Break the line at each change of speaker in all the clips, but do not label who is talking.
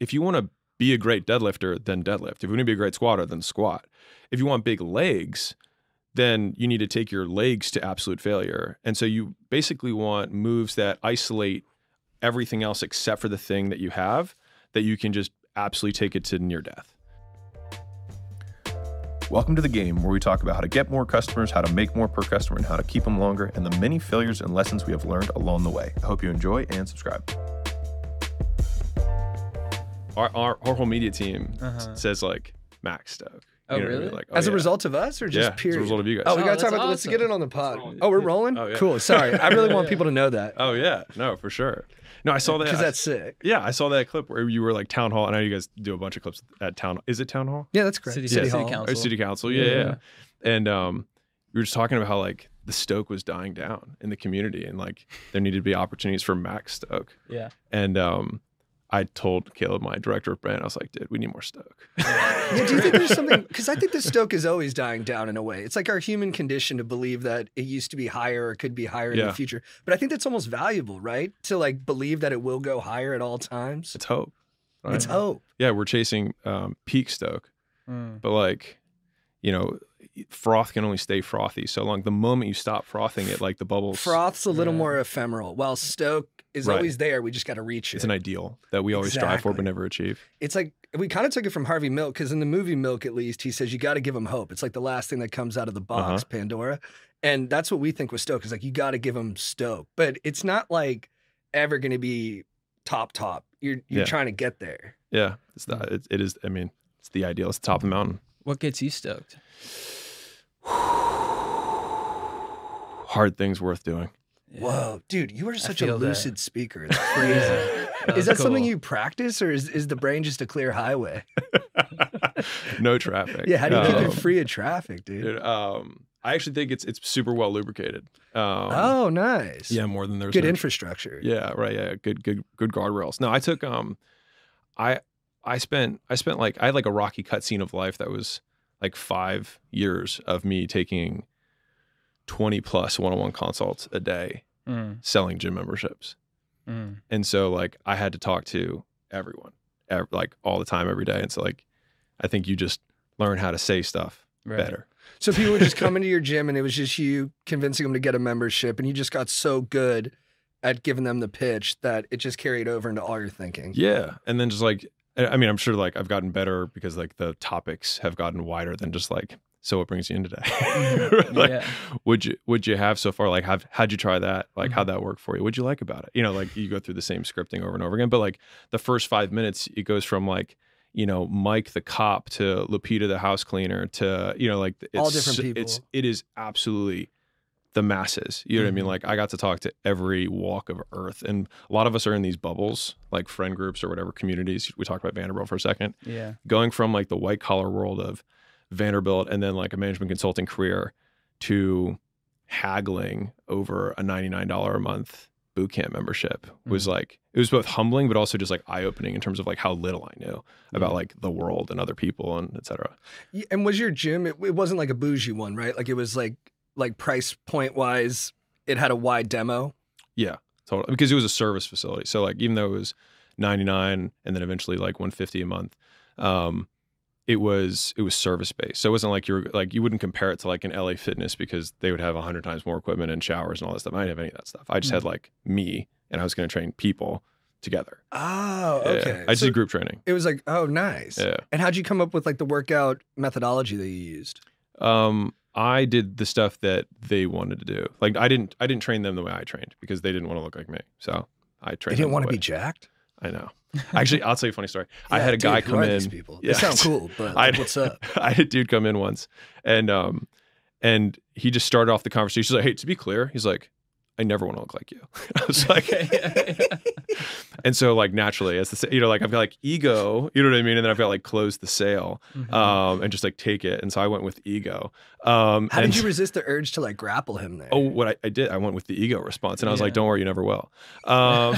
if you want to be a great deadlifter, then deadlift. If you want to be a great squatter, then squat. If you want big legs, then you need to take your legs to absolute failure. And so you basically want moves that isolate everything else except for the thing that you have that you can just absolutely take it to near death. Welcome to the game where we talk about how to get more customers, how to make more per customer, and how to keep them longer, and the many failures and lessons we have learned along the way. I hope you enjoy and subscribe. Our, our, our whole media team
Uh-huh.
says like Max Stoke.
Oh,
You know what I mean?
really?
Like,
As
oh,
a
yeah.
result of us, or just
yeah,
period?
as a result of you guys.
Oh, we
Oh,
gotta talk
that's
about. Let's get
awesome.
it on the pod. Oh, we're rolling.
Oh, yeah.
Cool. Sorry, I really want
Yeah.
people to know that
Oh yeah, no, for sure. No, I saw that.
because that's sick.
yeah, I saw that clip where you were like town hall. I know you guys do a bunch of clips at town. Hall. Is it town hall?
Yeah, that's great.
City-
City,
yeah, City
Hall.
Council.
Or city council? Yeah,
Yeah.
yeah. And um, we were just talking about how like the Stoke was dying down in the community, and like there needed to be opportunities for Max Stoke.
Yeah.
And um, I told Caleb, my director of brand, I was like, dude, we need more Stoke.
Yeah, do you think there's something? Because I think the Stoke is always dying down in a way. It's like our human condition to believe that it used to be higher or could be higher in
Yeah.
the future. But I think that's almost valuable, right? To like believe that it will go higher at all times.
It's hope. right?
It's hope.
yeah, we're chasing um, peak Stoke,
Mm.
but like, you know, froth can only stay frothy so long. The moment you stop frothing it, like the bubbles,
Froth's a little
Yeah.
more ephemeral, while Stoke is
Right.
always there. We just got to reach it.
it's an ideal that we always strive for but never achieve.
it's like we kind of took it from Harvey Milk because in the movie Milk, at least, he says you got to give him hope. It's like the last thing that comes out of the box,
Uh-huh.
Pandora, and that's what we think with Stoke is like you got to give him Stoke, but it's not like ever going to be top top. You're you're
Yeah.
trying to get there.
Yeah, it's the,
Mm.
it, it is. I mean, it's the ideal. It's the top of the mountain.
What gets you stoked?
Hard things worth doing.
Yeah.
Whoa, dude, you are such a
feel that.
lucid speaker. That's crazy.
Yeah.
Is that something you practice, or is, is the brain just a clear highway?
no traffic.
Yeah, how do you keep
Um,
it free of traffic, dude?
dude, um, I actually think it's it's super well lubricated. Um,
oh, nice.
yeah, more than there's
good
no-
infrastructure.
Yeah, right. Yeah, good, good, good guardrails. No, I took um, I I spent I spent like I had like a rocky cutscene of life that was like five years of me taking twenty plus one on one consults a day,
Mm.
selling gym memberships,
Mm.
and so like I had to talk to everyone, ev- like all the time, every day, and so like I think you just learn how to say stuff
Right.
better.
So people would just come into your gym and it was just you convincing them to get a membership and you just got so good at giving them the pitch that it just carried over into all your thinking.
Yeah, and then just like I I mean, I'm sure like I've gotten better because like the topics have gotten wider than just like so what brings you in today. like,
Yeah.
would you would you have so far like have how'd you try that like
Mhm.
how'd that work for you? What'd you like about it? You know, like you go through the same scripting over and over again, but like the first five minutes, it goes from like you know Mike the cop to Lupita the house cleaner to you know like it's,
All different
It's
people.
it is it is absolutely the masses. You know what I mean?
Mhm.
Like I got to talk to every walk of earth, and a lot of us are in these bubbles, like friend groups or whatever communities. We talked about Vanderbilt for a second.
Yeah.
Going from like the white collar world of Vanderbilt and then like a management consulting career to haggling over a ninety nine dollar a month boot camp membership was like it was both humbling but also just like eye opening in terms of like how little I knew about like the world and other people and
etc And was your gym, it, it wasn't like a bougie one, right? Like it was like, like price point wise, it had a wide demo.
Yeah, totally. Because it was a service facility. So like even though it was 99 and then eventually like 150 a month, um, it was it was service based. So it wasn't like you're like you wouldn't compare it to like an LA Fitness because they would have a hundred times more equipment and showers and all that stuff. I didn't have any of that stuff. I just had like me and I was going to train people together.
Oh,
Yeah.
okay.
I just
So
did group training.
it was like, oh, nice.
Yeah.
And how'd you come up with like the workout methodology that you used?
Um, I did the stuff that they wanted to do. Like I didn't I didn't train them the way I trained because they didn't want to look like me. So I
trained.
Trained.
didn't want to
way-
be jacked?
I know. Actually, I'll tell you a funny story. I had a guy
dude, who
come in.
These people?
Yeah.
They sound cool, but
I-
like, what's up?
I had a dude come in once, and um, and he just started off the conversation. He's like, "Hey, to be clear, he's like, I never want to look like you." I was like, and so like naturally, as the you know, like I've got like ego, you know what I mean, and then I've got like close the sale,
Mhm.
um, and just like take it. And so I went with ego. Um,
How
and,
did you resist the urge to like grapple him there?
Oh, what I, I did, I went with the ego response, and I was like, "Don't worry, you never will." Um,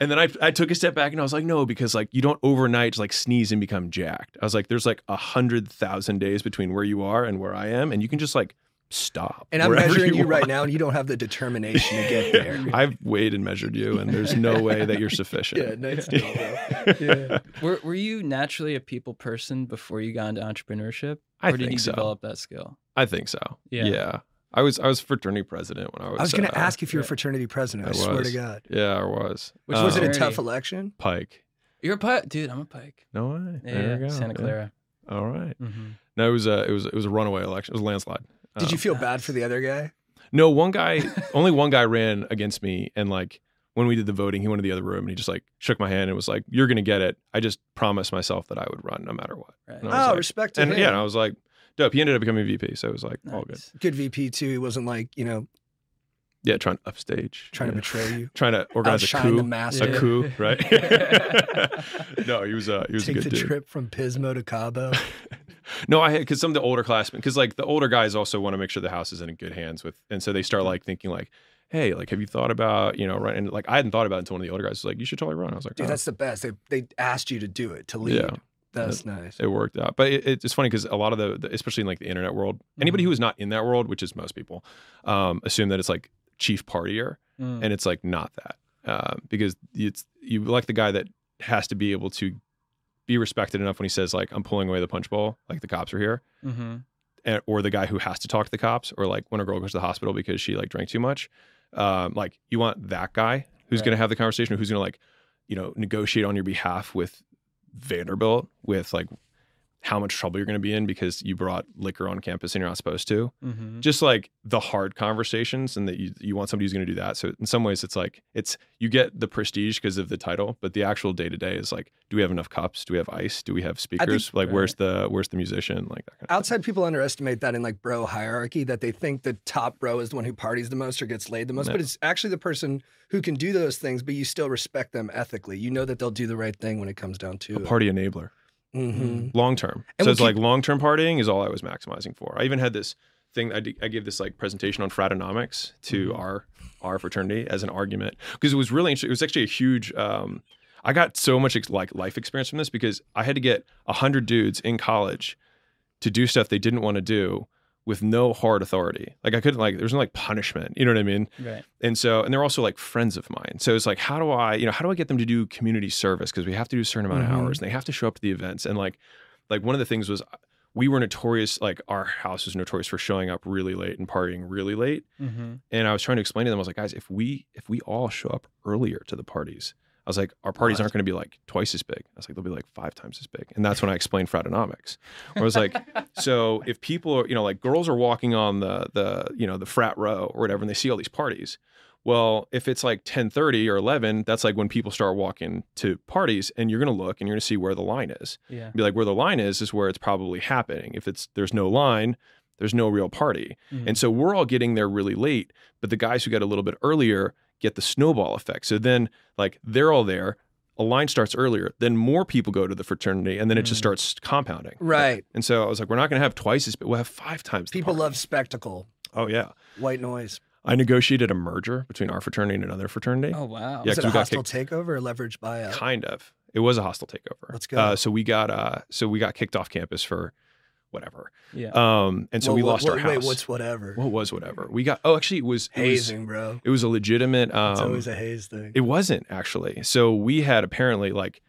and then I, I took a step back, and I was like, "No, because like you don't overnight like sneeze and become jacked." I was like, "There's like a hundred thousand days between where you are and where I am, and you can just like stop.
And I'm measuring you,
want.
right now, and you don't have the determination to get there.
I've weighed and measured you, and there's no way that you're sufficient.
Yeah, nice deal, bro. Yeah.
Were Were you naturally a people person before you got into entrepreneurship,
I
or did you
so.
develop that skill?
I think so.
Yeah.
Yeah. I was I was fraternity president when I was.
I was going to
uh,
ask if you were
yeah.
fraternity president. I,
I
swear to. God.
Yeah, I was.
Which
Was it a
Um,
tough election?
Pike?
You're a pike, dude. I'm a pike.
No way.
Yeah,
there we go.
Santa
Yeah.
Clara.
All right.
hmm
No, it was a it was it was a runaway election. It was a landslide.
Did you
Um,
feel bad for the other guy?
No, one guy, only one guy ran against me, and like when we did the voting, he went to the other room and he just like shook my hand and was like, "You're gonna get it." I just promised myself that I would run no matter what.
Right.
And
Oh,
like-
respect to
And
him.
yeah, and I was like, "Dope." He ended up becoming VP, so it was like all good.
Good VP too. He wasn't like you know
Yeah, trying to upstage,
trying to
yeah.
betray you.
trying to organize a coup.
the
a coup, right? no, he was uh, he was
Take
a
the
good dude.
trip from Pismo to Cabo.
No, I had because some of the older classmen, because like the older guys also want to make sure the house is in good hands with, and so they
Mm-hmm.
start like thinking like, hey, like have you thought about you know right? And like I hadn't thought about it until one of the older guys was like, you should totally run. I was like,
Dude,
oh.
that's the best. They they asked you to do it to lead.
Yeah.
That's nice.
it worked out. But it, it's funny because a lot of the, the, especially in like the internet world, anybody
Mm-hmm.
who is not in that world, which is most people, um, assume that it's like chief partier,
Mm.
and it's like not that um, because it's you like the guy that has to be able to be respected enough when he says like I'm pulling away the punch bowl, like the cops are here,
Mhm.
and, or the guy who has to talk to the cops, or like when a girl goes to the hospital because she like drank too much. Um, like you want that guy who's
Right.
going to have the conversation, who's going to like, you know, negotiate on your behalf with Vanderbilt with like how much trouble you're going to be in because you brought liquor on campus and you're not supposed to.
Mhm.
Just like the hard conversations, and that you you want somebody who's going to do that. So in some ways, it's like it's you get the prestige because of the title, but the actual day to day is like, do we have enough cups? Do we have ice? Do we have speakers? like,
right.
where's the where's the musician? Like that kind of thing.
Outside people underestimate that in like bro hierarchy that they think the top bro is the one who parties the most or gets laid the most,
No.
but it's actually the person who can do those things, but you still respect them ethically. You know that they'll do the right thing when it comes down to
a party enabler.
Hmm
long term. So it's
keep-
like long term partying is all I was maximizing for. I even had this thing. I gave this like presentation on fratonomics to
Mm-hmm.
our our fraternity as an argument because it was really interesting. It was actually a huge. Um, I got so much ex- like life experience from this because I had to get a hundred dudes in college to do stuff they didn't want to do with no hard authority. Like I couldn't like there's no like punishment. You know what I mean?
Right.
And so, and they're also like friends of mine. So it's like, how do I, you know, how do I get them to do community service? Because we have to do a certain amount
Mhm.
of hours and they have to show up to the events. And like, like one of the things was we were notorious, like our house was notorious for showing up really late and partying really late.
Mm-hmm.
And I was trying to explain to them, I was like, guys, if we, if we all show up earlier to the parties, I was like, our parties aren't going to be like twice as big. I was like, they'll be like five times as big. And that's when I explained fratonomics. I was like, so if people are, you know, like girls are walking on the the, you know, the frat row or whatever, and they see all these parties. Well, if it's like 10:30 or 11, that's like when people start walking to parties, and you're going to look and you're going to see where the line is.
Yeah.
Be like, where the line is is where it's probably happening. If it's there's no line, there's no real party.
Mhm.
And so we're all getting there really late, but the guys who got a little bit earlier get the snowball effect. So then, like, they're all there. A line starts earlier, then more people go to the fraternity, and then it just
Mm.
starts compounding.
Right.
And so I was like, we're not going to have twice as, but we'll have five times.
People love spectacle,
Oh yeah.
white noise.
I negotiated a merger between our fraternity and another fraternity.
Oh wow.
Yeah,
Is
'cause
it a hostile takeover or leverage buyout?
Kind of. It was a hostile takeover.
Let's go.
Uh, so we got uh, so we got kicked off campus for whatever.
Yeah.
Um, and so
Well,
we
what-
lost
what-
our house.
Wait, what's whatever?
what was whatever? We got. Oh, actually, it was it was,
Hazing, bro.
it was a legitimate. Um,
It's always a haze thing.
It wasn't actually. So we had apparently like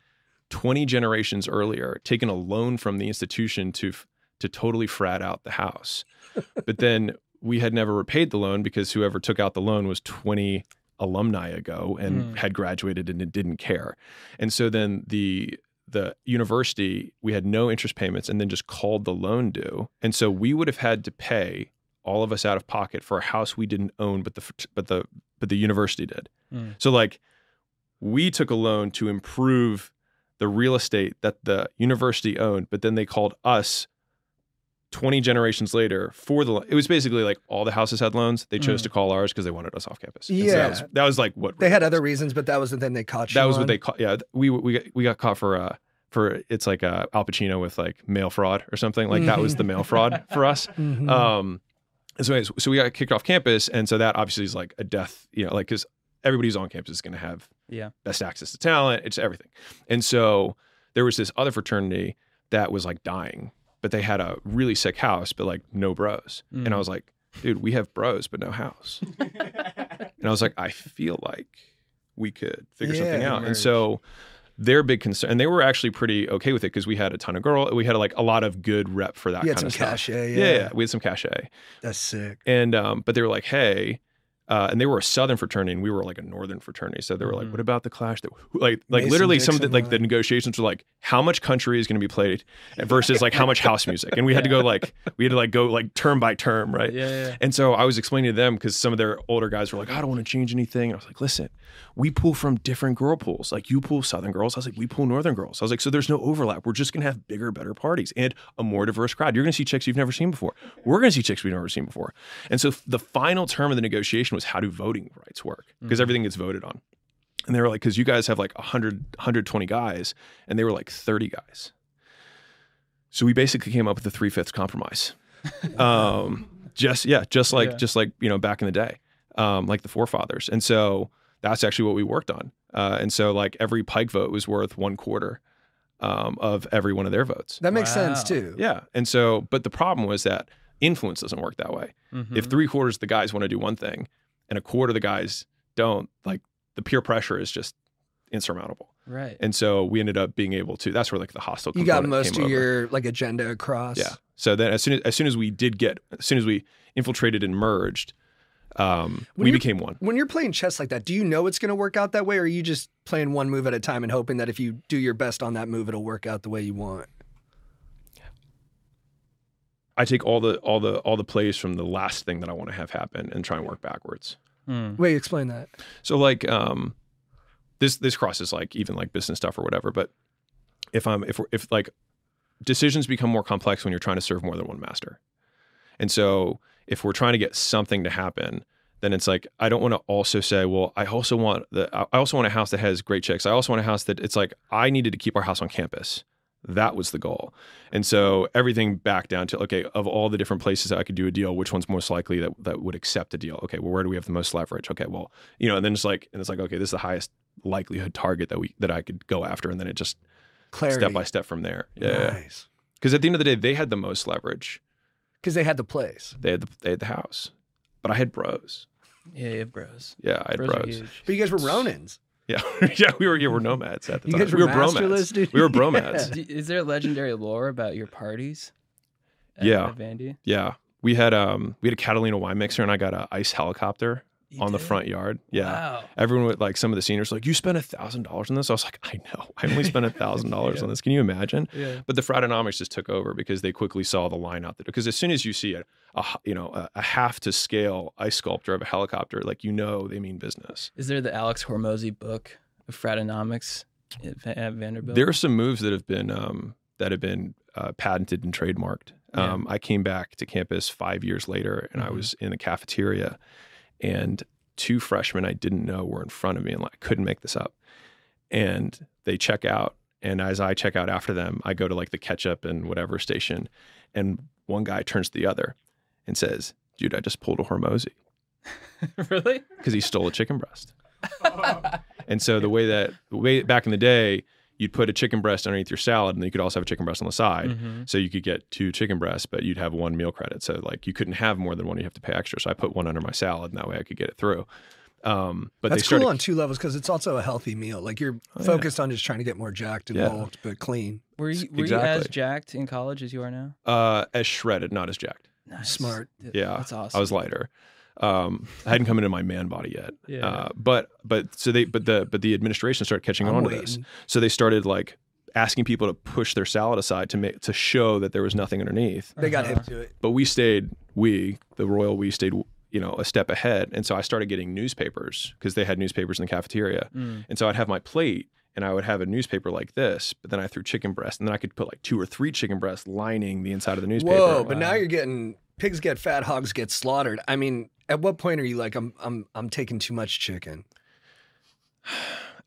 20 generations earlier taken a loan from the institution to to totally frat out the house. but then we had never repaid the loan because whoever took out the loan was 20 alumni ago and
Mm.
had graduated and it didn't care. And so then the the university we had no interest payments and then just called the loan due. And so we would have had to pay all of us out of pocket for a house we didn't own but the but the but the university did.
Mm.
So like we took a loan to improve the real estate that the university owned, but then they called us 20 generations later for the it was basically like all the houses had loans. They chose
Mm.
to call ours because they wanted us off campus. And so
Yeah.
that was, that was like what
They had other reasons, but that was the thing they caught
That was
on.
what they caught. Yeah, we we got, we got caught for uh for it's like uh, Al Pacino with like mail fraud or something. Like that was the mail fraud for us.
Mhm.
Um, so, anyways, so we got kicked off campus, and so that obviously is like a death, you know, like because everybody's on campus is going to have
Yeah.
best access to talent, it's everything. And so there was this other fraternity that was like dying, but they had a really sick house, but like no bros. And I
Mm.
was like, dude, we have bros, but no house. and I was like, I feel like we could figure something
Yeah,
out. And so their big concern, and they were actually pretty okay with it because we had a ton of girl, we had like a lot of good rep for that
You had
kind
some
of stuff.
cachet.
Yeah.
Yeah,
yeah, we had some cachet,
that's sick.
and um, but they were like, hey. Uh, and they were a southern fraternity, and we were like a northern fraternity. So they were like,
Mhm.
"What about the clash?" That like, like
Mason
literally, some of the, like the negotiations were like, "How much country is going to be played versus like how much house music?" And we had to go like, we had to like go like term by term, right?
Yeah, yeah.
And so I was explaining to them because some of their older guys were like, I don't want to change anything. I was like, listen, we pull from different girl pools. Like you pull Southern girls. I was like, we pull Northern girls. I was like, so there's no overlap. We're just going to have bigger, better parties and a more diverse crowd. You're going to see chicks you've never seen before. We're going to see chicks we've never seen before. And so the final term of the negotiation was how do voting rights work? Because
Mhm.
everything gets voted on. And they were like, because you guys have like 100, 120 guys, and they were like 30 guys. So we basically came up with a three fifths compromise. Um, just yeah, just like
Yeah.
just like you know back in the day, um, like the forefathers. And so that's actually what we worked on. Uh, and so like every Pike vote was worth one quarter um, of every one of their votes.
That makes sense too.
Yeah. And so, but the problem was that influence doesn't work that way.
Mhm.
If three quarters of the guys want to do one thing, and a quarter of the guys don't, like the peer pressure is just insurmountable.
right.
And so we ended up being able to. That's where like the hostile.
You got
component
most
came
of
over.
your like agenda across.
Yeah. So then as soon as, as soon as we did get as soon as we infiltrated and merged, um,
When
we became one.
When you're playing chess like that, do you know it's going to work out that way, or are you just playing one move at a time and hoping that if you do your best on that move, it'll work out the way you want?
I take all the all the all the plays from the last thing that I want to have happen and try and work backwards.
Hmm.
Wait, explain that.
So like um this this crosses like even like business stuff or whatever, but if I'm if if like decisions become more complex when you're trying to serve more than one master. And so if we're trying to get something to happen, then it's like I don't want to also say, well, I also want the I I also want a house that has great chicks. I also want a house that it's like I needed to keep our house on campus. That was the goal. And so everything back down to okay, of all the different places that I could do a deal, which one's most likely that that would accept a deal? Okay, well, where do we have the most leverage? Okay, well, you know, and then it's like and it's like okay, this is the highest likelihood target that we that I could go after, and then it just
Clarity.
step by step from there. Yeah,
Nice.
because at the end of the day, they had the most leverage.
Because they had the place.
They had the they had the house, but I had bros.
Yeah, yeah, bros.
Yeah, I had
Bros are
bros.
huge.
But you guys were Ronins.
Yeah, yeah, we were yeah, we're nomads at the
You
time.
guys were
we were
masterless,
bromads.
dude.
We were bromads.
D- Is there legendary lore about your parties? At,
Yeah.
at Vandy?
Yeah, we had um we had a Catalina wine mixer, and I got an ice helicopter
You
on the front yard. Yeah.
Wow.
Everyone would like some of the seniors like, you spent a thousand dollars on this. I was like, I know, I only spent a thousand dollars on this. Can you imagine?
Yeah.
But the Fratonomics just took over because they quickly saw the line out there. Because as soon as you see a, a you know a, a half to scale ice sculpture of a helicopter, like you know they mean business.
Is there the Alex Hormozi book of Fratonomics at, at Vanderbilt?
There are some moves that have been um, that have been uh, patented and trademarked.
Yeah.
Um, I came back to campus five years later, and I
Mhm.
was in the cafeteria, and two freshmen I didn't know were in front of me, and like, I couldn't make this up. And they check out, and as I check out after them, I go to like the ketchup and whatever station, and one guy turns to the other and says, "Dude, I just pulled a Hormozi
really?
because he stole a chicken breast." And so the way that the way back in the day, you'd put a chicken breast underneath your salad, and then you could also have a chicken breast on the side.
Mhm.
So you could get two chicken breasts, but you'd have one meal credit. So like you couldn't have more than one; you have to pay extra. So I put one under my salad, and that way I could get it through. Um, but
That's
they started.
cool on two levels because it's also a healthy meal. Like you're
Oh, yeah.
focused on just trying to get more jacked and
Yeah.
bulked, but clean.
Were you were you as jacked in college as you are now?
uh, as shredded, not as jacked.
Nice.
Smart.
Yeah,
That's awesome.
I was lighter. Um, I hadn't come into my man body yet.
Yeah.
Uh, but but so they but the but the administration started catching
I'm
on to this. So they started like asking people to push their salad aside to make to show that there was nothing underneath.
They got
Uh-huh.
hip to it.
But we stayed, we, the royal we stayed, you know, a step ahead. And so I started getting newspapers because they had newspapers in the cafeteria.
Mm.
And so I'd have my plate and I would have a newspaper like this, but then I threw chicken breast and then I could put like two or three chicken breasts lining the inside of the newspaper.
Whoa! But now you're getting pigs get fat, hogs get slaughtered. I mean, at what point are you like, I'm I'm I'm taking too much chicken?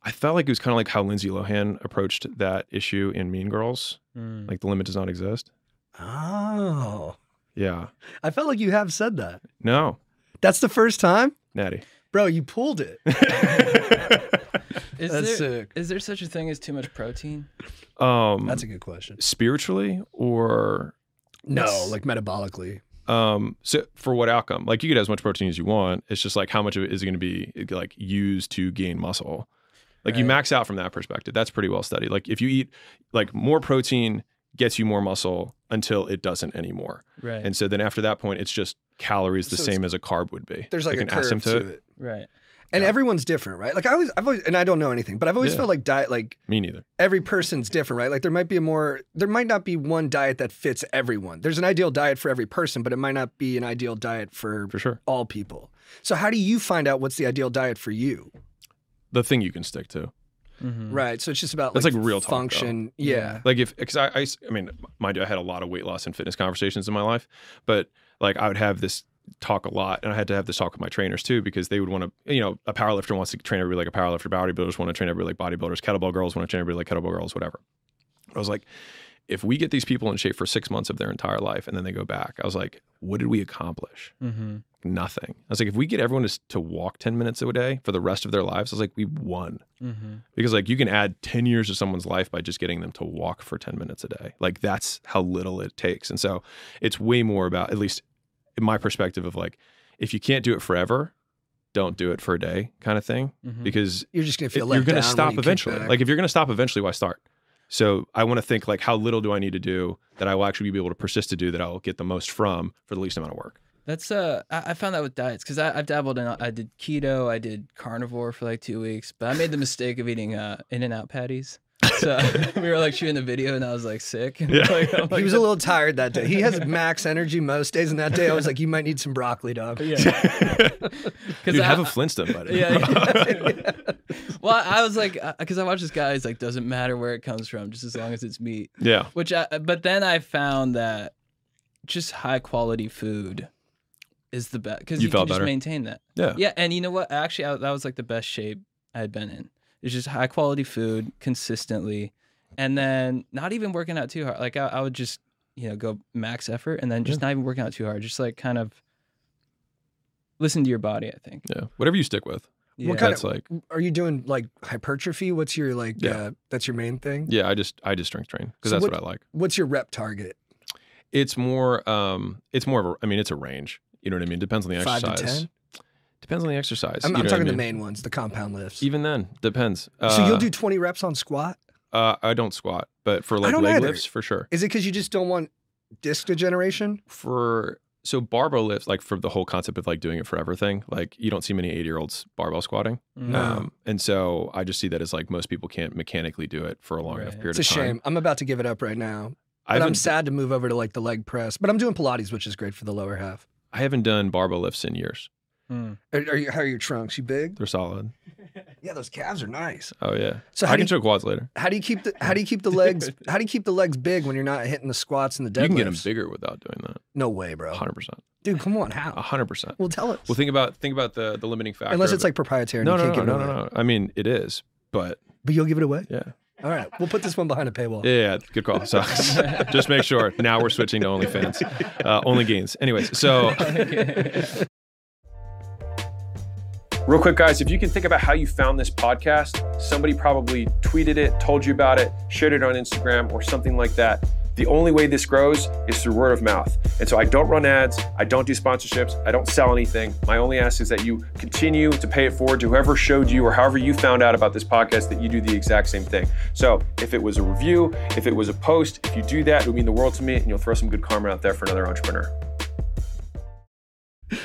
I felt like it was kind of like how Lindsay Lohan approached that issue in Mean Girls.
Mm.
Like the limit does not exist.
Oh,
Yeah.
I felt like you have said that.
No,
That's the first time,
Natty.
Bro. You pulled it.
Is
That's
there
sick.
is there such a thing as too much protein?
um,
That's a good question.
spiritually or
No,
Yes.
like metabolically.
Um, so for what outcome? Like you get as much protein as you want. It's just like how much of it is going to be like used to gain muscle. Like you max out from that perspective. That's pretty well studied. Like if you eat like more protein gets you more muscle until it doesn't anymore.
Right.
And so then after that point, it's just calories the
So
same as a carb would be.
There's like,
an
a curve
asymptote.
To it.
right.
And
Yeah.
everyone's different, right? Like I always, I've always, and I don't know anything, but I've always
Yeah.
felt like diet, like
Me neither.
every person's different, right? Like there might be a more, there might not be one diet that fits everyone. There's an ideal diet for every person, but it might not be an ideal diet for
For sure.
all people. So how do you find out what's the ideal diet for you?
The thing you can stick to.
Mhm.
Right. So it's just about
That's like real talk, though.
function. Yeah.
Like if because I, I mean mind you I had a lot of weight loss and fitness conversations in my life, but like I would have this talk a lot and I had to have this talk with my trainers too because they would want to you know a powerlifter wants to train everybody like a powerlifter bodybuilders want to train everybody like bodybuilders kettlebell girls want to train everybody like kettlebell girls whatever. I was like if we get these people in shape for 6 months of their entire life and then they go back I was like what did we accomplish?
Mhm.
Nothing. I was like if we get everyone to, to walk 10 minutes a day for the rest of their lives I was like we won
Mhm.
because like you can add 10 years of someone's life by just getting them to walk for 10 minutes a day like that's how little it takes and so it's way more about at least my perspective of like if you can't do it forever don't do it for a day kind of thing
Mhm.
because
You're just gonna
it-
feel
you're going to stop eventually like if you're going to stop eventually why start so i want to think like how little do i need to do that i will actually be able to persist to do that i will get the most from for the least amount of work
That's uh, I, I found that with diets because I've dabbled in. I did keto, I did carnivore for like two weeks, but I made the mistake of eating uh, In-N-Out patties. So we were like shooting the video, and I was like sick.
Yeah.
Like, I'm
he was a little tired that day. He has max energy most days, and that day I was like, "You might need some broccoli, dog."
yeah.
Dude,
I-
have a flintstone buddy
Yeah, yeah. well, I was like, uh, because I watched this guy. He's like, doesn't matter where it comes from, just as long as it's meat.
yeah
Which, I, but then I found that just high quality food is the best because
You
you,
felt
can just
better?
maintain that.
yeah
Yeah, and you know what? Actually, I, that was like the best shape I had been in. It's just high quality food consistently, and then not even working out too hard. Like I, I would just you know go max effort, and then just not even working out too hard. Just like kind of listen to your body. I think.
yeah whatever you stick with
Yeah.
What kind
that's like
Are you doing like hypertrophy? What's your like?
Yeah.
Uh, that's your main thing.
yeah i just i just strength train because
So
that's
what-
what i like
What's your rep target?
It's more um it's more of a I mean it's a range. You know what I mean? Depends on the
Five to
exercise.
10?
Depends on the exercise.
I'm,
you
I'm
know what I
talking the main ones, the compound lifts.
Even then, depends. Uh,
so you'll do 20 reps on squat?
uh I don't squat, but for like leg
either.
lifts for sure.
Is it because you just don't want disc degeneration?
For so barbell lifts like for the whole concept of like doing it for everything, like you don't see many 80-year-olds barbell squatting.
No.
Um and so I just see that as like most people can't mechanically do it for a long enough
Right.
period
It's a shame. I'm about to give it up right now.
I
But I'm sad to move over to like the leg press. But I'm doing Pilates, which is great for the lower half.
I haven't done barbell lifts in years.
Mm.
Are, are you, how are your trunks? You big?
They're solid.
Yeah, those calves are nice.
Oh yeah.
So
I
how do
can
you,
show quads later.
how do you keep the how do you keep the legs how do you keep the legs big when you're not hitting the squats and the deadlifts?
You can get them bigger without doing that.
No way, bro.
100%.
Dude, come on, how?
100%.
Well, tell us.
Well, think about think about the the limiting factor.
Unless it's like proprietary. And
no,
you
no,
can't
no,
give
no,
it
no, no. I mean, it is, but
But you'll give it away.
yeah,
All right, we'll put this one behind a paywall.
yeah, yeah good call. So just make sure. Now we're switching to OnlyFans, uh, only gains. Anyways, so Real quick, guys, if you can think about how you found this podcast, somebody probably tweeted it, told you about it, shared it on Instagram, or something like that. The only way this grows is through word of mouth. And so I don't run ads, I don't do sponsorships, I don't sell anything. My only ask is that you continue to pay it forward to whoever showed you or however you found out about this podcast that you do the exact same thing. So if it was a review, if it was a post, if you do that, it would mean the world to me and you'll throw some good karma out there for another entrepreneur.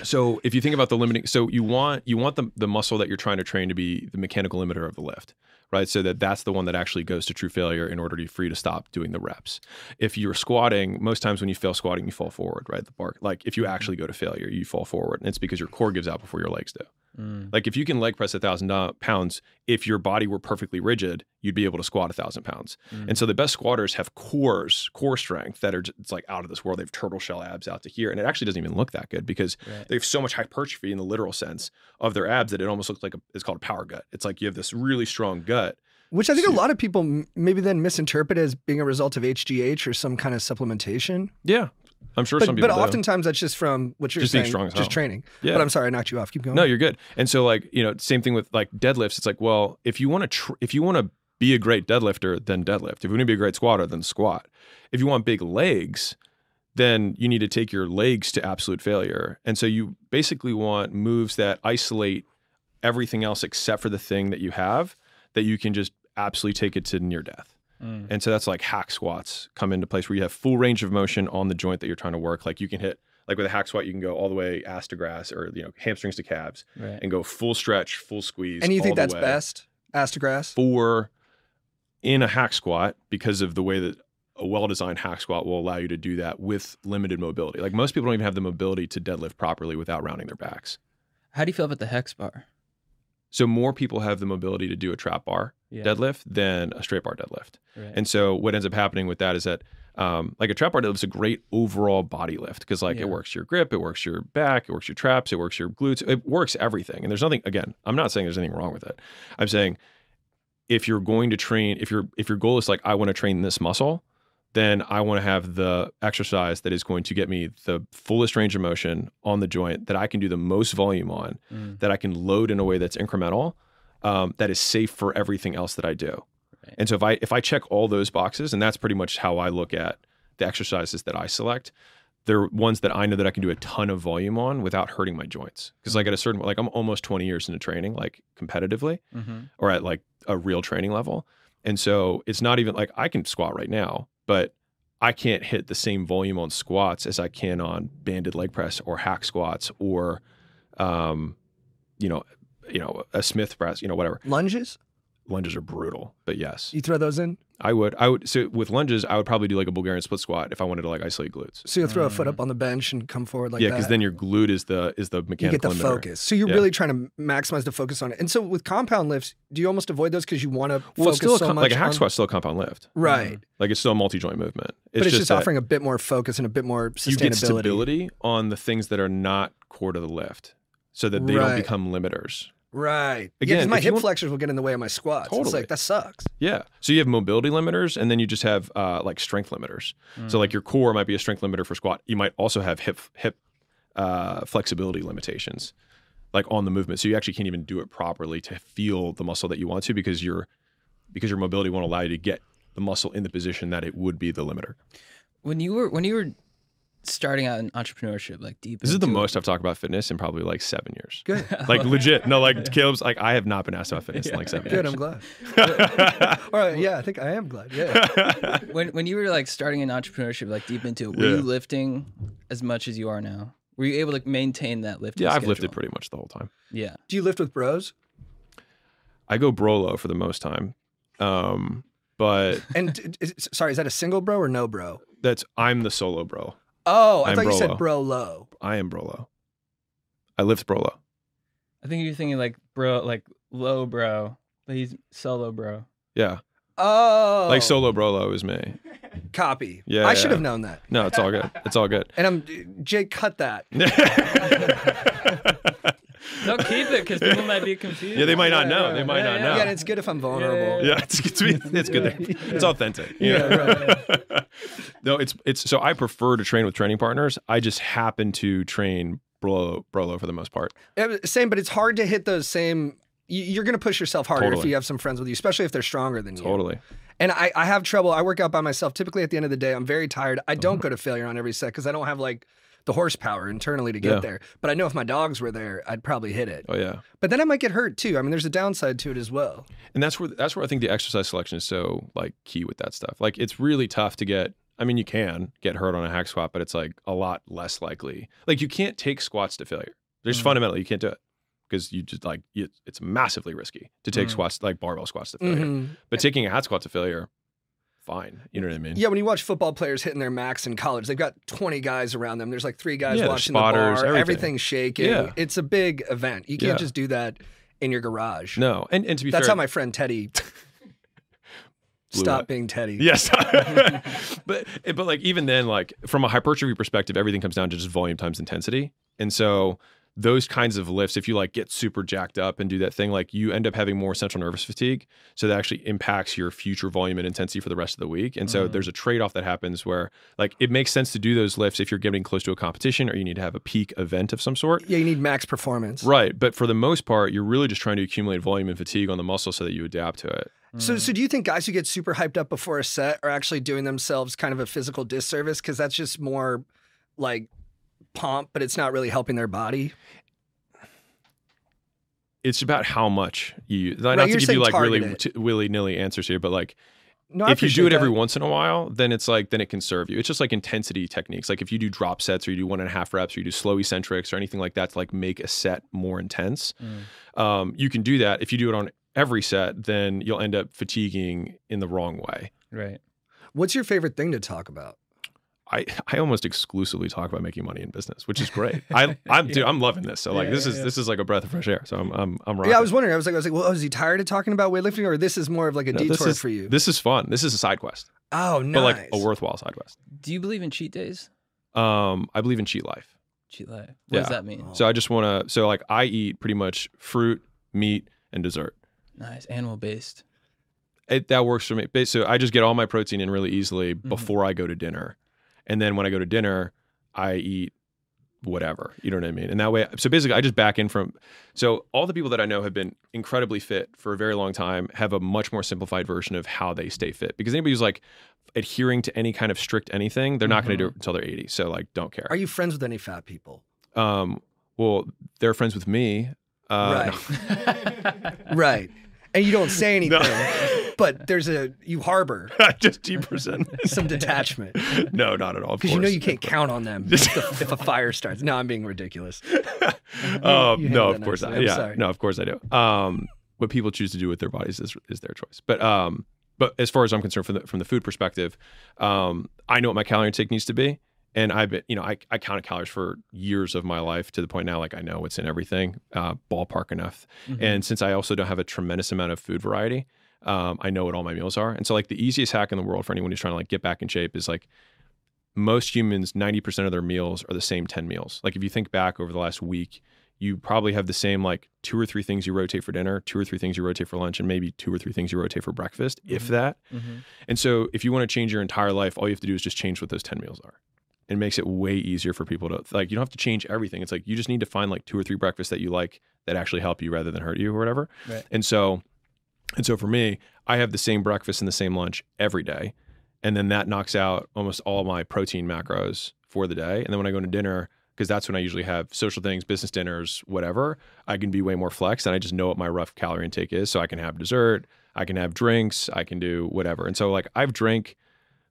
So if you think about the limiting, so you want you want the the muscle that you're trying to train to be the mechanical limiter of the lift, right? So that that's the one that actually goes to true failure in order to be free to stop doing the reps. If you're squatting, most times when you fail squatting, you fall forward, right? The bar, like if you actually go to failure, you fall forward, and it's because your core gives out before your legs do.
Mm.
Like if you can leg press a thousand pounds, if your body were perfectly rigid, you'd be able to squat a thousand pounds.
Mm.
And so the best squatters have cores, core strength that are it's like out of this world. They have turtle shell abs out to here, and it actually doesn't even look that good because
Right.
they have so much hypertrophy in the literal sense of their abs that it almost looks like a, it's called a power gut. It's like you have this really strong gut.
Which I think a lot of people maybe then misinterpret as being a result of HGH or some kind of supplementation.
Yeah, I'm sure
But,
some people.
but
do.
oftentimes that's just from what you're
Just being
saying,
strong as
just
hell.
training.
yeah.
But I'm sorry, I knocked you off. Keep going.
No, you're good. And so like, you know, same thing with like deadlifts. It's like, well, if you want to tr- if you want to be a great deadlifter, then deadlift. If you want to be a great squatter, then squat. If you want big legs, then you need to take your legs to absolute failure. And so you basically want moves that isolate everything else except for the thing that you have that you can just absolutely take it to near death.
Mm.
And so that's like hack squats come into place where you have full range of motion on the joint that you're trying to work. Like you can hit like with a hack squat, you can go all the way ass to grass or you know hamstrings to calves
Right.
and go full stretch, full squeeze.
And you think that's best? Ass to grass?
for in a hack squat because of the way that a well-designed hack squat will allow you to do that with limited mobility. Like most people don't even have the mobility to deadlift properly without rounding their backs.
How do you feel about the hex bar?
So more people have the mobility to do a trap bar
Yeah.
deadlift than a straight bar deadlift.
Right.
And so what ends up happening with that is that um, like a trap bar deadlift is a great overall body lift because like
Yeah.
it works your grip, it works your back, it works your traps, it works your glutes, it works everything. And there's nothing again, I'm not saying there's anything wrong with it. I'm saying if you're going to train, if your if your goal is like I want to train this muscle, then I want to have the exercise that is going to get me the fullest range of motion on the joint that I can do the most volume on,
Mm.
that I can load in a way that's incremental, um, that is safe for everything else that I do.
Right.
And so if I if I check all those boxes, and that's pretty much how I look at the exercises that I select, they're ones that I know that I can do a ton of volume on without hurting my joints. Because like at a certain like I'm almost 20 years into training, like competitively
Mhm.
or at like a real training level. And so it's not even like I can squat right now, but I can't hit the same volume on squats as I can on banded leg press or hack squats or um you know, you know, a Smith press, you know, whatever.
Lunges?
Lunges are brutal, but yes.
You throw those in?
I would I would so with lunges, I would probably do like a Bulgarian split squat if I wanted to like isolate glutes.
So you'll throw a foot
Mm.
up on the bench and come forward like that.
yeah, because then your glute is the is the
you get the
limiter.
focus. So you're
Yeah.
really trying to maximize the focus on it. And so with compound lifts, do you almost avoid those because you want to
Well,
focus
still a
so
com-
much
like a hack
on-
squat's still a compound lift.
Right.
Like it's still a multi joint movement. It's
but it's just,
that-
offering a bit more focus and a bit more
you get stability on the things that are not core to the lift so that they
Right.
don't become limiters.
Right. yeah,
Again,
because my
if you
hip
want-
flexors will get in the way of my squats. It's
Totally.
like that sucks.
Yeah. So you have mobility limiters and then you just have uh, like strength limiters. So like your core might be a strength limiter for squat. You might also have hip hip uh, flexibility limitations like on the movement. So you actually can't even do it properly to feel the muscle that you want to because your because your mobility won't allow you to get the muscle in the position that it would be the limiter.
when you were when you were starting out in entrepreneurship, like deep.
This is the
it-
most I've talked about fitness in probably like seven years.
Good.
Like legit. No, like Caleb's like I have not been asked about fitness in like seven
Good.
years.
I'm glad. All right. Yeah, I think I am glad. Yeah.
when when you were like starting in entrepreneurship, like deep into it, were
Yeah.
you lifting as much as you are now? Were you able to maintain that lifting?
yeah, I've
schedule?
lifted pretty much the whole time.
Yeah.
Do you lift with bros?
I go brolo for the most time. Um, but
And is, sorry, is that a single bro or no bro?
that's I'm the solo bro.
Oh, I
I'm
thought you said
brolo.
bro low.
I am brolo. I lift brolo.
I think you're thinking like bro, like low bro, but he's solo bro.
Yeah.
Oh,
Like solo brolo is me.
copy.
Yeah,
I should have known that.
No, it's all good. It's all good.
And I'm Jake. Cut that.
No, keep it because people might be confused.
yeah, they might not
Yeah,
know.
yeah,
They might
yeah,
not
yeah.
know.
Yeah, and it's good if I'm vulnerable.
yeah, it's it's, it's good. There. It's authentic. you
Yeah,
know? no, it's it's so I prefer to train with training partners. I just happen to train Brolo Brolo for the most part.
Same, but it's hard to hit those same. you- You're going to push yourself harder if you have some friends with you, especially if they're stronger than you.
Totally.
And I, I have trouble. I work out by myself. Typically, at the end of the day, I'm very tired. I don't go to failure on every set because I don't have like the horsepower internally to get
Yeah.
there. But I know if my dogs were there, I'd probably hit it.
Oh yeah.
But then I might get hurt too. I mean, there's a downside to it as well.
And that's where that's where I think the exercise selection is so like key with that stuff. Like it's really tough to get. I mean, you can get hurt on a hack squat, but it's like a lot less likely. Like you can't take squats to failure. There's
Mhm.
fundamentally you can't do it because you just like you, it's massively risky to take
Mhm.
squats like barbell squats to failure.
Mhm.
But taking a hack squat to failure, fine. You know what I mean?
Yeah, when you watch football players hitting their max in college, they've got 20 guys around them. There's like three guys
Yeah,
watching
spotters,
the bar.
everything.
Everything's shaking.
Yeah.
It's a big event. You can't
Yeah.
just do that in your garage.
No, and and to be fair.
That's
fair,
how my friend Teddy stop
up.
being Teddy.
Yes, but but like even then, like from a hypertrophy perspective, everything comes down to just volume times intensity, and so those kinds of lifts, if you like get super jacked up and do that thing, like you end up having more central nervous fatigue. So that actually impacts your future volume and intensity for the rest of the week. And so
Mhm.
there's a trade off that happens where like it makes sense to do those lifts if you're getting close to a competition or you need to have a peak event of some sort.
Yeah, you need max performance.
Right. But for the most part, you're really just trying to accumulate volume and fatigue on the muscle so that you adapt to it.
So, so do you think guys who get super hyped up before a set are actually doing themselves kind of a physical disservice because that's just more like pomp, but it's not really helping their body?
It's about how much you, not
Right,
to
you're
give you
saying
like really t- willy nilly answers here, but like
No,
if you do
appreciate
it every once in a while, then it's like then it can serve you. It's just like intensity techniques. Like if you do drop sets or you do one and a half reps or you do slow eccentrics or anything like that to like make a set more intense,
Mm.
um, you can do that. If you do it on every set, then you'll end up fatiguing in the wrong way.
Right.
What's your favorite thing to talk about?
I, I almost exclusively talk about making money in business, which is great. I I'm dude, I'm loving this. So like
Yeah,
this
yeah,
is
yeah.
this is like a breath of fresh air. So I'm I'm I'm rocking.
Yeah, I was wondering. I was like, I was like, well, is he tired of talking about weightlifting, or this is more of like a
No,
detour
is-
for you?
This is fun. This is a side quest,
oh, nice.
but like a worthwhile side quest.
Do you believe in cheat days?
Um, I believe in cheat life.
Cheat life. What does that mean?
So I just want to. So like I eat pretty much fruit, meat, and dessert.
Nice. Animal based.
It, that works for me. So I just get all my protein in really easily
Mm-hmm.
before I go to dinner, and then when I go to dinner, I eat whatever. You know what I mean? And that way, so basically, I just back in from. So all the people that I know have been incredibly fit for a very long time have a much more simplified version of how they stay fit. Because anybody who's like adhering to any kind of strict anything, they're not going to do it until they're 80. So like, don't care.
Are you friends with any fat people?
Um, well, they're friends with me. Uh,
right, right. And you don't say anything, but there's a you harbor
just two percent.
some detachment
no, not at all.
because you know you can't count on them if, the- if a fire starts. No, I'm being ridiculous.
um, no, of course not.
I'm
Yeah,
sorry.
no, of course I do. Um, what people choose to do with their bodies is is their choice. But um, but as far as I'm concerned, from the from the food perspective, um, I know what my calorie intake needs to be, and I've been, you know, I I counted calories for years of my life to the point now, like I know what's in everything, uh, ballpark enough.
Mm-hmm.
And since I also don't have a tremendous amount of food variety, um, I know what all my meals are. And so, like, the easiest hack in the world for anyone who's trying to like get back in shape is like most humans, 90% of their meals are the same 10 meals. Like, if you think back over the last week, you probably have the same like two or three things you rotate for dinner, two or three things you rotate for lunch, and maybe two or three things you rotate for breakfast, if
Mhm.
that.
Mhm.
And so, if you want to change your entire life, all you have to do is just change what those 10 meals are. It makes it way easier for people to like, you don't have to change everything. It's like you just need to find like two or three breakfasts that you like that actually help you rather than hurt you or whatever.
Right.
And so, and so for me, I have the same breakfast and the same lunch every day. And then that knocks out almost all my protein macros for the day. And then when I go to dinner, because that's when I usually have social things, business dinners, whatever, I can be way more flex and I just know what my rough calorie intake is. So I can have dessert, I can have drinks, I can do whatever. And so like I've drank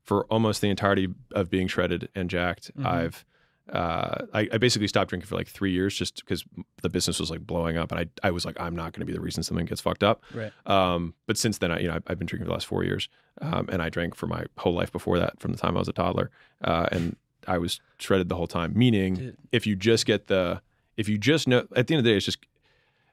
for almost the entirety of being shredded and jacked.
Mhm.
I've uh, I, I basically stopped drinking for like three years just because the business was like blowing up, and I, I was like, I'm not going to be the reason something gets fucked up.
Right.
Um, but since then, I, you know, I've, I've been drinking for the last four years, um, and I drank for my whole life before that, from the time I was a toddler, uh, and I was shredded the whole time. Meaning,
Dude.
if you just get the, if you just know, at the end of the day, it's just,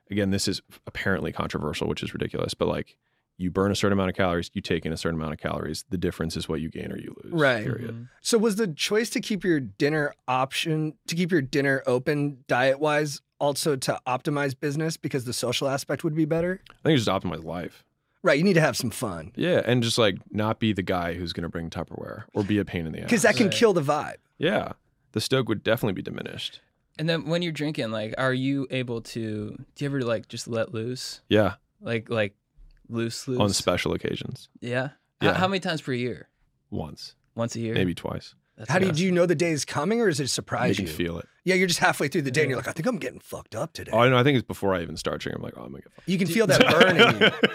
again, this is apparently controversial, which is ridiculous, but like, you burn a certain amount of calories, you take in a certain amount of calories. The difference is what you gain or you lose.
Right.
Period.
Mhm.
So was the choice to keep your dinner option to keep your dinner open diet wise also to optimize business because the social aspect would be better?
I think it's just optimize life.
Right, you need to have some fun
Yeah, and just like not be the guy who's going to bring Tupperware or be a pain in the ass.
because that can
Right.
kill the vibe.
yeah, the stoke would definitely be diminished.
And then when you're drinking, like, are you able to? Do you ever like just let loose,
Yeah,
like like loose loose?
on special occasions,
yeah.
Yeah.
How, how many times per year?
once,
Once a year?
maybe twice.
That's
How do you, do you know the day is coming, or is it
You
surprise
can
you?
feel it.
yeah, you're just halfway through the day, and you're like, I think I'm getting fucked up today.
Oh, I know. I think it's before I even start drinking. I'm like, oh, I'm gonna get fucked.
you can feel that burning.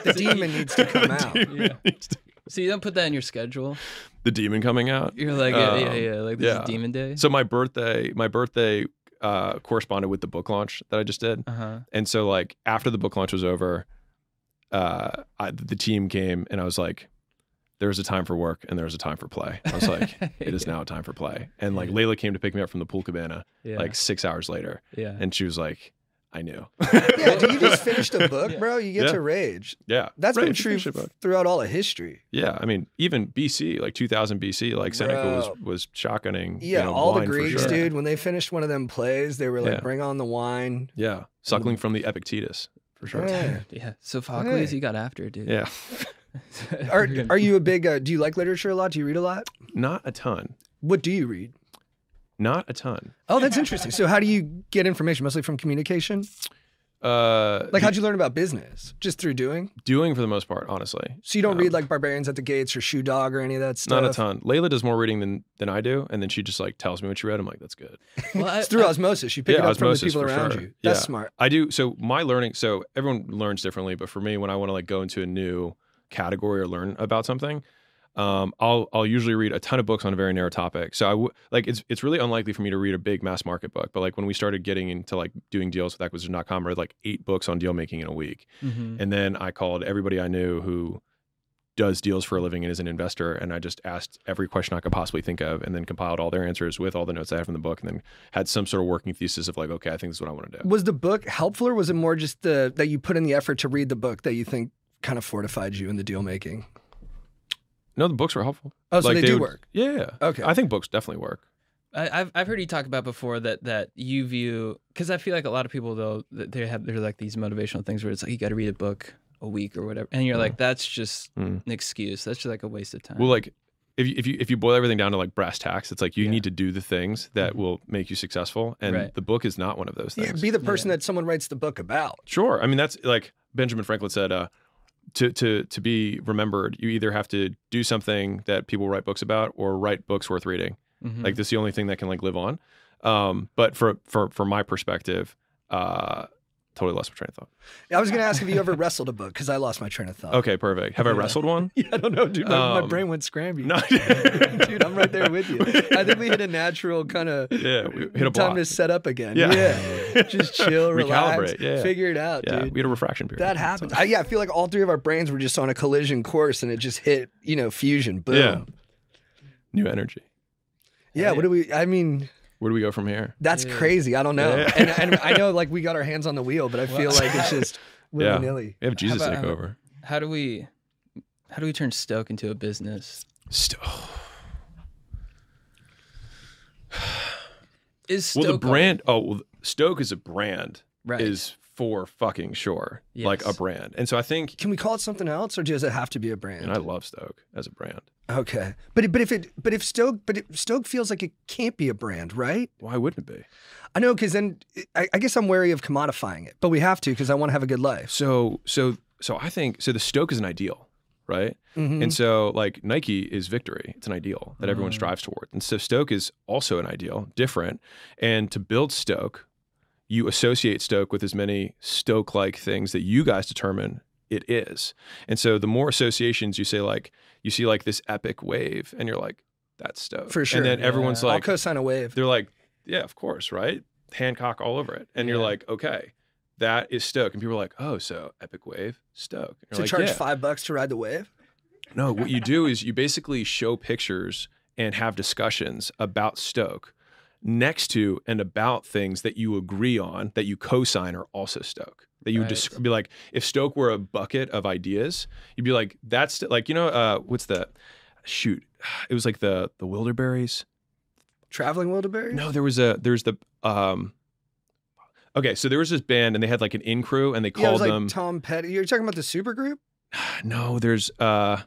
The demon needs to come out.
demon
Yeah.
needs to-
So you don't put that in your schedule.
the demon coming out.
You're like, yeah, yeah,
Um,
yeah. Like this
yeah.
is demon day.
So my birthday, my birthday uh, corresponded with the book launch that I just did.
Uh huh.
And so like after the book launch was over, uh, I, the team came and I was like, there was a time for work and there was a time for play. I was like, it is now a time for play. And like Leila came to pick me up from the pool cabana
Yeah.
like six hours later,
yeah.
and she was like, I knew.
Yeah, dude, you just finished a book, bro. You get
Yeah.
to rage.
yeah,
That's
Right,
been true
finish
throughout all of history.
Yeah, I mean, even BC, like 2000 BC, like Seneca
Bro.
was was shotgunning. you
Yeah,
know,
all the
wine for
Greeks,
sure.
dude, when they finished one of them plays, they were like,
Yeah.
bring on the wine.
Yeah, suckling from the Epictetus for sure.
Yeah.
Yeah. Sophocles,
Hey.
you got after, it, dude.
Yeah,
Are, are you a big, uh, do you like literature a lot? Do you read a lot?
not a ton,
What do you read?
not a ton.
Oh, that's interesting. So, how do you get information? Mostly from communication?
Uh,
Like, how'd you learn about business? Just through doing?
doing for the most part, honestly.
So, you don't
Um,
read like Barbarians at the Gates or Shoe Dog or any of that stuff?
Not a ton. Leila does more reading than than I do, and then she just like tells me what she read. I'm like, that's good.
Well, I,
It's through
I-
osmosis. You pick
Yeah,
it up from the people around
sure.
you. That's
Yeah.
smart.
I do. So my learning. So everyone learns differently, but for me, when I want to like go into a new category or learn about something, um, I'll I'll usually read a ton of books on a very narrow topic. So I w- like it's it's really unlikely for me to read a big mass market book. But like when we started getting into like doing deals with Acquisition.com, I read like eight books on deal making in a week,
Mhm.
and then I called everybody I knew who does deals for a living and is an investor and I just asked every question I could possibly think of and then compiled all their answers with all the notes I had from the book and then had some sort of working thesis of like okay I think this is what I want to do.
Was the book helpful or was it more just the that you put in the effort to read the book that you think kind of fortified you in the deal making?
No, the books were helpful.
Oh, so
Like,
they,
they
do
would-
work.
Yeah.
Okay.
I think books definitely work.
I, I've I've heard you talk about before that that you view because I feel like a lot of people though that they have they're like these motivational things where it's like you got to read a book a week or whatever, and you're like that's just
Mm.
an excuse. That's just like a waste of time.
Well, like if you, if you if you boil everything down to like brass tacks, it's like you
Yeah.
need to do the things that
Mhm.
will make you successful, and
Right.
the book is not one of those things.
Yeah,
things.
be the person
Yeah.
that someone writes the book about.
Sure. I mean, that's like Benjamin Franklin said. Uh, to to to be remembered, you either have to do something that people write books about, or write books worth reading.
Mhm.
Like this, is the only thing that can like live on. Um, but for for for my perspective, uh, totally lost my train of thought.
I was going to ask if you ever wrestled a book because I lost my train of thought.
Okay, perfect. Have I
Yeah.
wrestled one?
Yeah, I don't know, dude. My, my
Um,
brain went scramby.
No.
dude, I'm right there with you. I think we hit a natural kind of
Yeah, we hit a
time
block.
to set up again.
Yeah.
Yeah. Just chill, relax,
Recalibrate, yeah.
figure it out,
yeah,
dude.
we had a refraction period.
That happens. I, yeah, I feel like all three of our brains were just on a collision course and it just hit, you know, fusion. Boom.
Yeah. New energy.
Yeah, what do we, I mean,
Where do we go from here?
that's
Yeah.
crazy. I don't know.
Yeah.
And, and I know like we got our hands on the wheel, but I feel
Well-
like it's just willy
Yeah.
nilly.
We have Jesus
about- um, take
over.
how do we how do we turn Stoke into a business?
St-
Is Stoke
well, the brand. Oh, well, Stoke is a brand.
right?
Is for fucking sure, like a brand. And so I think,
Can we call it something else or does it have to be a brand?
and I love Stoke as a brand.
Okay, but but if it but if Stoke but it, Stoke feels like it can't be a brand, right?
Why wouldn't it be?
I know because then I, I guess I'm wary of commodifying it, but we have to because I want to have a good life.
So so so I think so. The Stoke is an ideal, right?
Mhm.
And so like Nike is victory. It's an ideal that everyone
Mm.
strives toward. And so Stoke is also an ideal, different. And to build Stoke, you associate Stoke with as many Stoke-like things that you guys determine it is. And so the more associations you say like you see like this epic wave and you're like that's Stoke.
For sure.
And then everyone's
Yeah.
I'll
like
co-sign a wave.
they're like yeah, of course, right? Hancock all over it. And you're like, okay, that is Stoke. And people are like, oh, so epic wave, Stoke. And you're like,
charge
yeah.
five bucks to ride the wave.
No, what you do is you basically show pictures and have discussions about Stoke next to and about things that you agree on that you co-sign are also Stoke. That you would just be like, if Stoke were a bucket of ideas, you'd be like, that's like, you know, uh, what's the shoot? It was like the the Wilderberries.
Traveling Wilbury?
No, there was a there's the um Okay, so there was this band and they had like an in crew and they
Yeah, it
called
was like
them
Tom Petty. You're talking about the supergroup?
no there's uh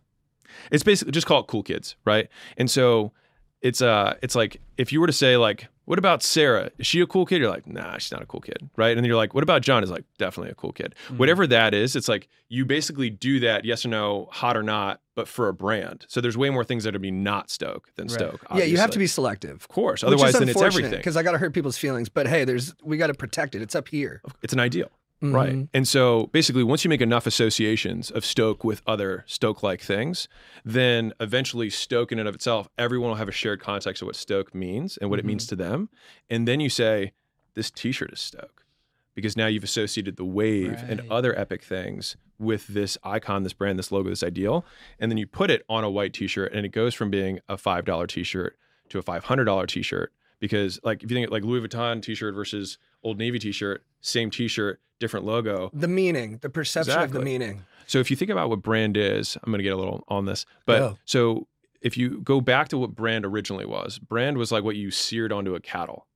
it's basically just call it cool kids right and so it's uh it's like if you were to say like what about sarah is she a cool kid you're like nah she's not a cool kid right and then you're like what about john is like definitely a cool kid
Mhm.
whatever that is it's like you basically do that yes or no hot or not but for a brand so there's way more things that are be not stoke than
Right.
stoke
Yeah, you have to be selective.
of course otherwise then it's everything
Because I got to hurt people's feelings. But hey, there's we got to protect it. It's up here.
it's an ideal Right.
Mhm.
And so basically, once you make enough associations of Stoke with other Stoke like things, then eventually Stoke in and of itself, everyone will have a shared context of what Stoke means and what it means to them. And then you say, this t shirt is Stoke. Because now you've associated the wave and other epic things with this icon, this brand, this logo, this ideal. And then you put it on a white t shirt and it goes from being a $5 t shirt to a $500 t shirt. Because, like, if you think like Louis Vuitton t shirt versus Old Navy T-shirt, same T-shirt, different logo.
The meaning, the perception of the meaning.
So if you think about what brand is, I'm going to get a little on this, but
Go.
so if you go back to what brand originally was, brand was like what you seared onto a cattle,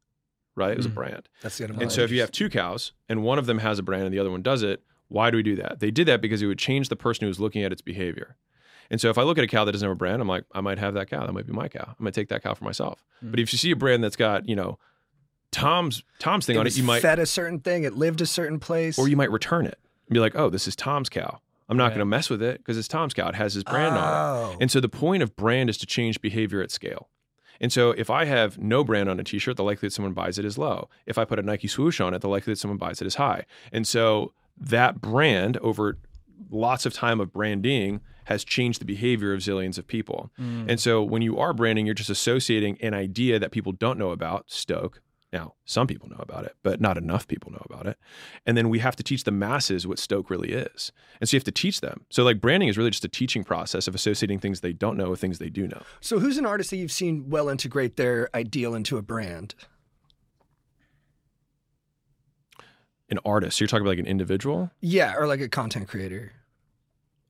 right? It was
Mm.
a brand.
That's the end of
And so if you have two cows and one of them has a brand and the other one does it, why do we do that? They did that because it would change the person who's looking at its behavior. And so if I look at a cow that doesn't have a brand, I'm like, I might have that cow. That might be my cow. I'm gonna take that cow for myself.
Mm.
But if you see a brand that's got, you know, Tom's Tom's thing
it
on it, you might
fed a certain thing. It lived a certain place.
or you might return it and be like, oh, this is Tom's cow. I'm not
Right.
gonna mess with it because it's Tom's cow. It has his brand on it.
oh.
And so the point of brand is to change behavior at scale. And so if I have no brand on a t-shirt, the likelihood someone buys it is low. If I put a Nike swoosh on it, the likelihood someone buys it is high. And so that brand over lots of time of branding has changed the behavior of zillions of people.
Mm.
And so when you are branding, you're just associating an idea that people don't know about, Stoke. Now, some people know about it, but not enough people know about it. And then we have to teach the masses what Stoke really is. And so you have to teach them. So like branding is really just a teaching process of associating things they don't know with things they do know.
So who's an artist that you've seen well integrate their ideal into a brand?
An artist, so you're talking about like an individual?
Yeah, or like a content creator.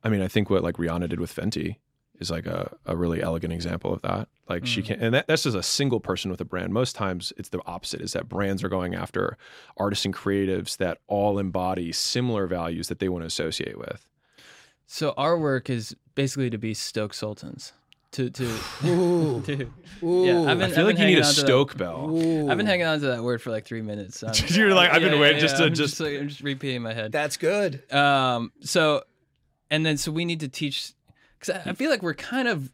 I mean, I think what like Rihanna did with Fenty is like a, a really elegant example of that. Like she
Mm.
can, and that, that's just a single person with a brand. Most times it's the opposite is that brands are going after artists and creatives that all embody similar values that they want to associate with.
So our work is basically to be Stoke Sultans. To to,
Ooh.
to
Ooh.
Yeah, I've
I
been-
feel like you need a
on to that.
Stoke bell.
Ooh.
I've been hanging on to that word for like three minutes. so I'm-
You're like, I've been waiting just to-
I'm
just-
like, I'm just repeating my head.
That's good.
Um. So, and then so we need to teach because I, I feel like we're kind of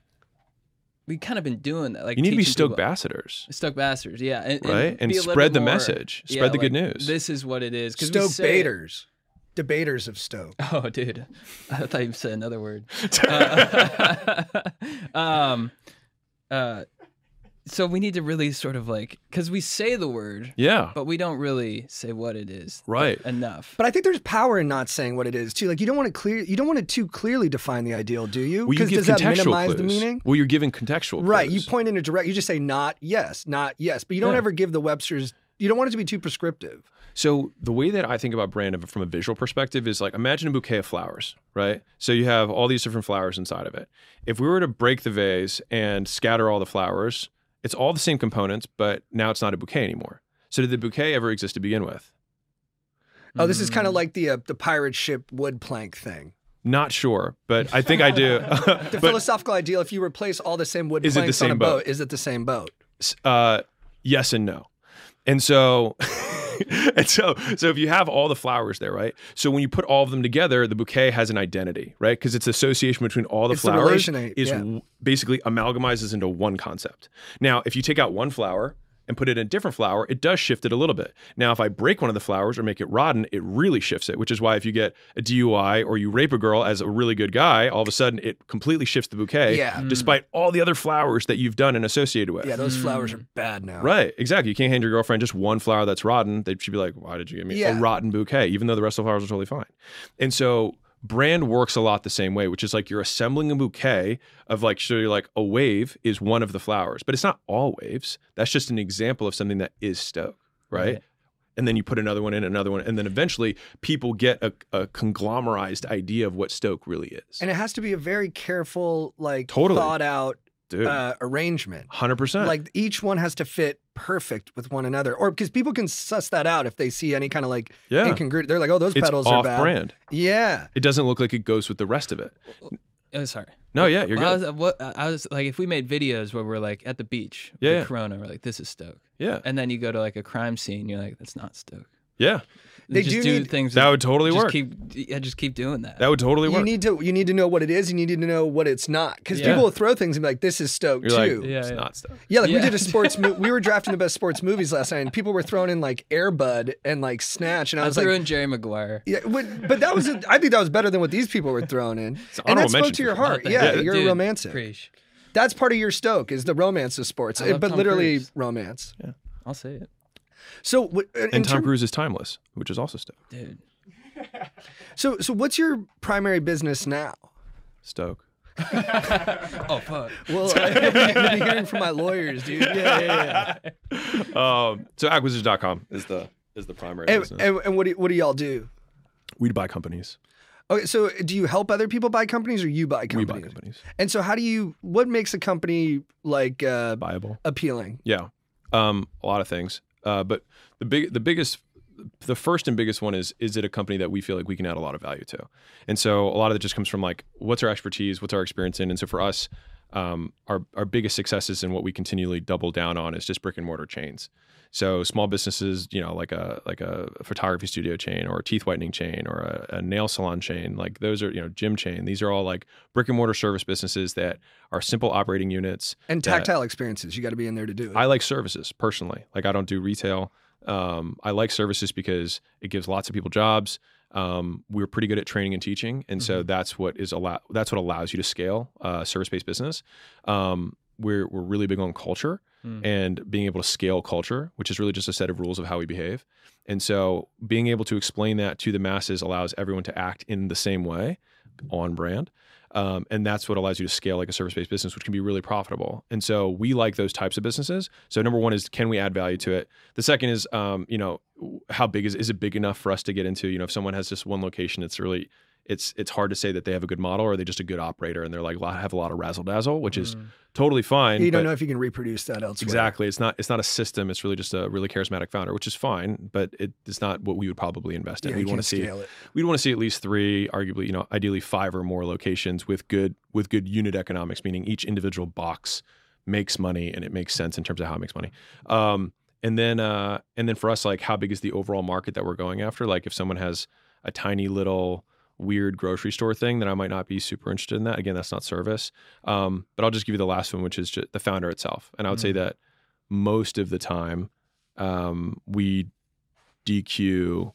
we kind of been doing that. Like
You need to be
teaching
Stoke
people-
ambassadors,
Stoke bastards, yeah, and,
right? And
be a little
spread the
more-
message,
yeah,
spread the good
like,
news.
This is what it is. we
Stoke
say-
baiters. Debaters of Stoke.
Oh, dude, I thought you said another word. Uh, um, uh, so we need to really sort of like because we say the word,
yeah,
but we don't really say what it is.
Right.
Enough.
But I think there's power in not saying what it is too. Like you don't want to clear you don't want to too clearly define the ideal, do you?
well, you give
does that minimize
clues.
the meaning?
Well, you're giving contextual
Right.
clues.
You point in a direct you just say not yes, not yes. But you don't
Yeah.
ever give the Webster's you don't want it to be too prescriptive.
So the way that I think about brand from a visual perspective is like imagine a bouquet of flowers, right? So you have all these different flowers inside of it. If we were to break the vase and scatter all the flowers, it's all the same components, but now it's not a bouquet anymore. So did the bouquet ever exist to begin with?
Oh, this is kind of
Mm.
like the uh, the pirate ship wood plank thing.
Not sure, but I think I do.
The
but
philosophical ideal: if you replace all the same wood
Is it the
planks on a boat,
boat?
is it the same boat?
uh, yes and no. And so, and so, so if you have all the flowers there, right? So when you put all of them together, the bouquet has an identity, right? Because it's association between all the
It's
flowers
relation, eh,
is
yeah.
basically amalgamizes into one concept. Now, if you take out one flower and put it in a different flower, it does shift it a little bit. Now, if I break one of the flowers or make it rotten, it really shifts it, which is why if you get a DUI or you rape a girl as a really good guy, all of a sudden it completely shifts the bouquet,
Yeah.
Mm.
despite all the other flowers that you've done and associated with.
Yeah, those flowers
Mm.
are bad now.
Right, exactly. You can't hand your girlfriend just one flower that's rotten. They should be like, "Why did you give me
Yeah.
a rotten bouquet?" Even though the rest of the flowers are totally fine. And so, brand works a lot the same way, which is like you're assembling a bouquet of like, so you're like a wave is one of the flowers, but it's not all waves. That's just an example of something that is Stoke, right?
Right.
And then you put another one in, another one, and then eventually people get a, a conglomerized idea of what Stoke really is.
And it has to be a very careful, like
Totally.
thought out uh, arrangement.
hundred percent.
Like each one has to fit perfect with one another, or because people can suss that out if they see any kind of like
yeah,
incongruent. They're like, "Oh, those
it's
pedals are
off
bad."
brand.
Yeah,
It doesn't look like it goes with the rest of it.
Oh, sorry.
No, yeah, you're
Well, I was, what, I was like, if we made videos where we're like at the beach,
Yeah,
the
yeah.
Corona, we're like, this is Stoke,
Yeah,
and then you go to like a crime scene, you're like, that's not Stoke.
yeah.
They
just
do
do
need-
things.
That would totally
just
work.
Keep, yeah, just keep doing that.
That would totally work.
you
work.
need to you need to know what it is. You need to know what it's not, because
Yeah.
people will throw things and be like, "This is Stoke
You're like,
too."
Yeah,
it's
yeah.
not stuff.
Yeah, like we did a sports. Mo- we were drafting the best sports movies last night, and people were throwing in like Air Bud and like Snatch, and I
I
was
threw
like,
in Jerry Maguire.
"Yeah," but, but that was. A, I think that was better than what these people were throwing in,
It's an
and that
honorable
spoke
mention
to your heart.
Thank
Yeah,
you.
you're
Dude,
romantic.
Preach.
That's part of your Stoke is the romance of sports,
I eh, love
but
Tom
literally
Cruise.
romance.
Yeah, I'll say it,
So, what-
And Tom
term-
Cruise is timeless, which is also Stoke.
dude.
so, so what's your primary business now?
Stoke.
Oh fuck.
Well, I've been hearing from my lawyers, dude. Yeah, yeah, yeah.
Um, so acquisition.com is the is the primary
And,
business.
and, and what do what do y'all do?
We'd buy companies.
Okay, so do you help other people buy companies or you buy companies?
We buy companies.
And so how do you what makes a company like uh,
Viable.
appealing?
Yeah, um, a lot of things. Uh, but the big, the biggest, the first and biggest one is: is it a company that we feel like we can add a lot of value to? And so a lot of it just comes from like, what's our expertise, what's our experience in, and so for us, um, our our biggest successes and what we continually double down on is just brick and mortar chains. So small businesses, you know, like a like a photography studio chain or a teeth whitening chain or a, a nail salon chain, like those are you know gym chain. These are all like brick and mortar service businesses that are simple operating units
And
that-
tactile experiences, you got to be in there to do it.
I like services personally. Like I don't do retail. Um, I like services because it gives lots of people jobs. Um, we're pretty good at training and teaching, and so that's what is allow. That's what allows you to scale uh, service-based business. Um, we're we're really big on culture
Mm.
and being able to scale culture, which is really just a set of rules of how we behave. And so being able to explain that to the masses allows everyone to act in the same way, on brand. Um, and that's what allows you to scale like a service-based business, which can be really profitable. And so we like those types of businesses. So number one is can we add value to it? The second is, um, you know, how big is is it big enough for us to get into? You know, if someone has just one location, it's really it's it's hard to say that they have a good model or are they just a good operator and they're like have a lot of razzle dazzle, which is
Mm.
totally fine.
you don't know if you can reproduce that elsewhere.
Exactly. It's not it's not a system. It's really just a really charismatic founder, which is fine, but it is not what we would probably invest in.
Yeah,
we'd want to see
it.
we'd want to see at least three, arguably, you know, ideally five or more locations with good with good unit economics, meaning each individual box makes money and it makes sense in terms of how it makes money. Um, and then uh, and then for us, like how big is the overall market that we're going after? Like if someone has a tiny little weird grocery store thing, then I might not be super interested in that. Again, that's not service. Um, but I'll just give you the last one, which is just the founder itself. And I would say that most of the time, um, we DQ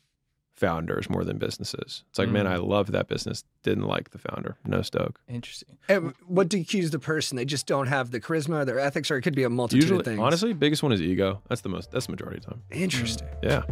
founders more than businesses. It's like, man,
Mm.
I love that business. Didn't like the founder. No stoke.
Interesting.
And what DQs the person? They just don't have the charisma, their ethics, or it could be a multitude
Usually,
of things.
honestly, biggest one is ego. That's the most. That's the majority of the time.
interesting.
Yeah.